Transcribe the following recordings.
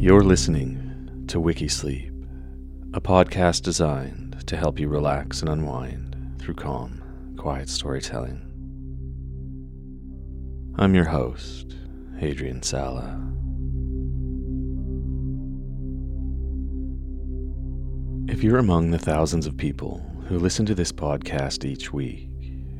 You're listening to Wikisleep, a podcast designed to help you relax and unwind through calm, quiet storytelling. I'm your host, Adrian Sala. If you're among the thousands of people who listen to this podcast each week,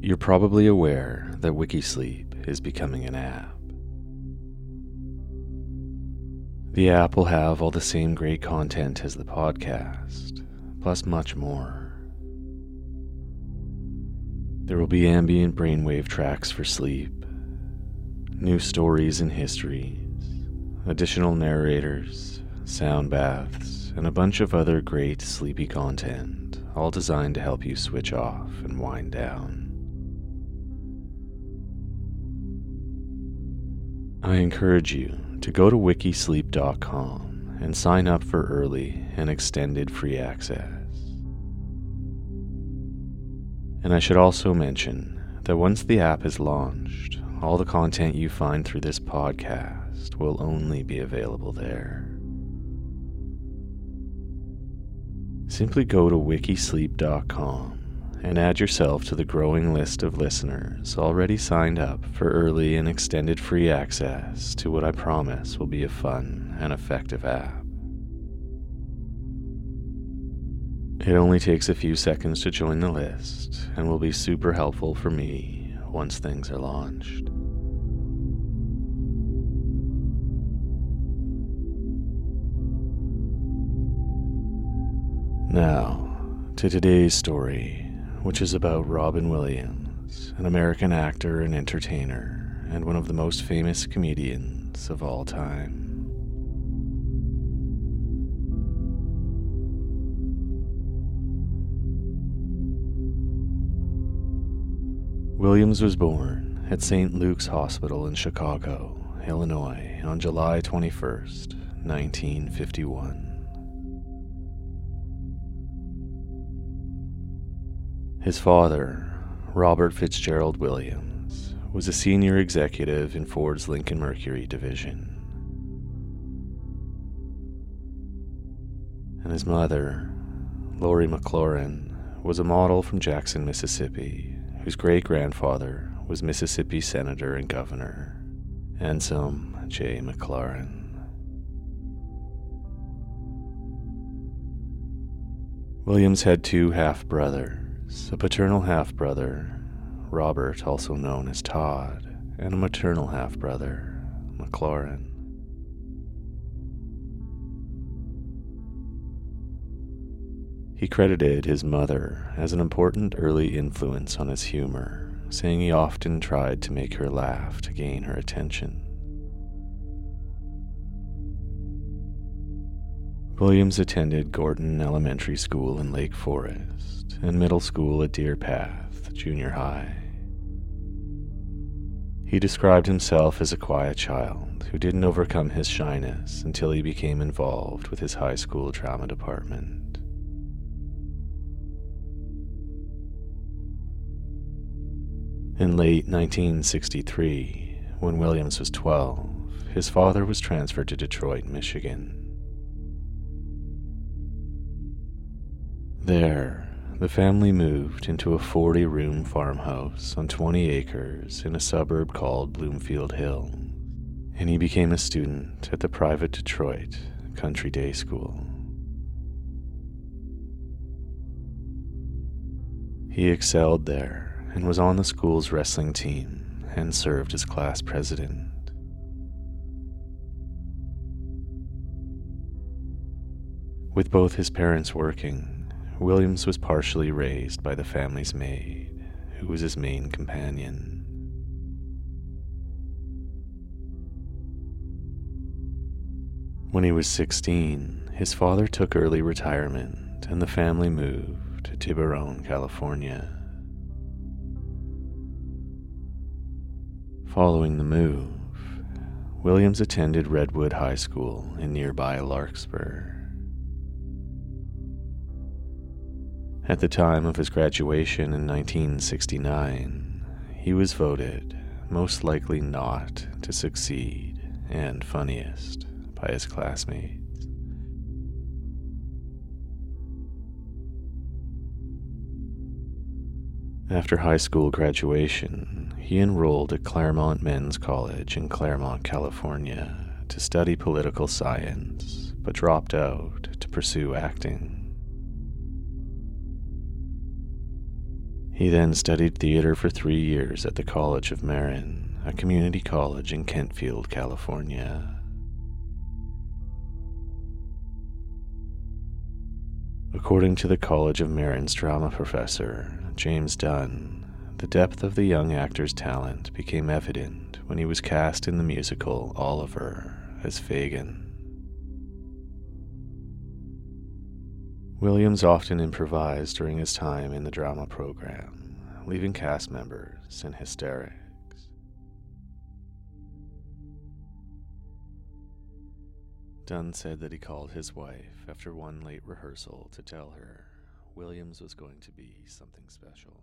you're probably aware that Wikisleep is becoming an app. The app will have all the same great content as the podcast, plus much more. There will be ambient brainwave tracks for sleep, new stories and histories, additional narrators, sound baths, and a bunch of other great sleepy content, all designed to help you switch off and wind down. I encourage you to go to wikisleep.com and sign up for early and extended free access. And I should also mention that once the app is launched, all the content you find through this podcast will only be available there. Simply go to wikisleep.com and add yourself to the growing list of listeners already signed up for early and extended free access to what I promise will be a fun and effective app. It only takes a few seconds to join the list and will be super helpful for me once things are launched. Now, to today's story which is about Robin Williams, an American actor and entertainer, and one of the most famous comedians of all time. Williams was born at St. Luke's Hospital in Chicago, Illinois, on July 21st, 1951. His father, Robert Fitzgerald Williams, was a senior executive in Ford's Lincoln Mercury division. And his mother, Laurie McLaurin, was a model from Jackson, Mississippi, whose great grandfather was Mississippi Senator and Governor Anselm J. McLaurin. Williams had two half brothers a paternal half brother, Robert, also known as Todd, and a maternal half brother, McLaurin. He credited his mother as an important early influence on his humor, saying he often tried to make her laugh to gain her attention. Williams attended Gorton Elementary School in Lake Forest and middle school at Deer Path Junior High. He described himself as a quiet child who didn't overcome his shyness until he became involved with his high school drama department. In late 1963, when Williams was 12, his father was transferred to Detroit, Michigan. There, the family moved into a 40 room farmhouse on 20 acres in a suburb called Bloomfield Hill, and he became a student at the private Detroit Country Day School. He excelled there and was on the school's wrestling team and served as class president. With both his parents working, Williams was partially raised by the family's maid, who was his main companion. When he was 16, his father took early retirement and the family moved to Tiburon, California. Following the move, Williams attended Redwood High School in nearby Larkspur. At the time of his graduation in 1969, he was voted most likely not to succeed and funniest by his classmates. After high school graduation, he enrolled at Claremont Men's College in Claremont, California to study political science, but dropped out to pursue acting. He then studied theater for three years at the College of Marin, a community college in Kentfield, California. According to the College of Marin's drama professor, James Dunn, the depth of the young actor's talent became evident when he was cast in the musical Oliver as Fagin. Williams often improvised during his time in the drama program, leaving cast members in hysterics. Dunn said that he called his wife after one late rehearsal to tell her Williams was going to be something special.